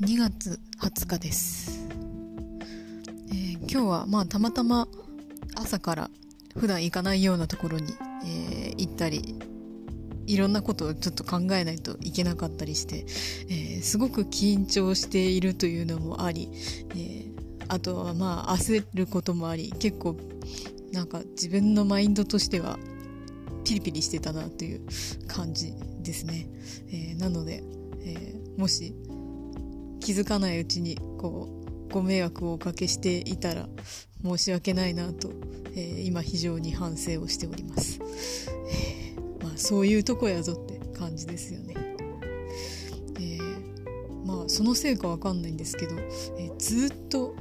2月20日です、えー、今日はまあたまたま朝から普段行かないようなところに、えー、行ったりいろんなことをちょっと考えないといけなかったりして、えー、すごく緊張しているというのもあり、えあとはまあ焦ることもあり結構なんか自分のマインドとしてはピリピリしてたなという感じですね、えなので、えもし気づかないうちにこうご迷惑をおかけしていたら申し訳ないなと、えー、今非常に反省をしております、えー、まあそういうとこやぞって感じですよね、えー、まあそのせいかわかんないんですけど、えずっと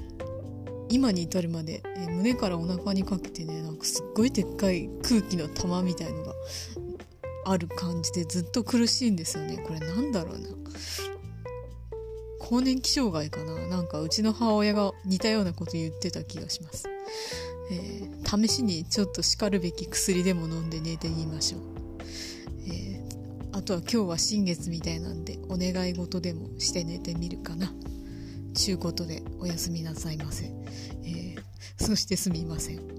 今に至るまで、え胸からお腹にかけてねなんかすっごいでっかい空気の玉みたいのがある感じでずっと苦しいんですよね。これなんだろうな。更年期障害かななんかうちの母親が似たようなこと言ってた気がします。えー、試しにちょっと叱るべき薬でも飲んで寝てみましょう。えー、あとは今日は新月みたいなんでお願い事でもして寝てみるかな。ちゅうことでおやすみなさいませ。えー、そしてすみません。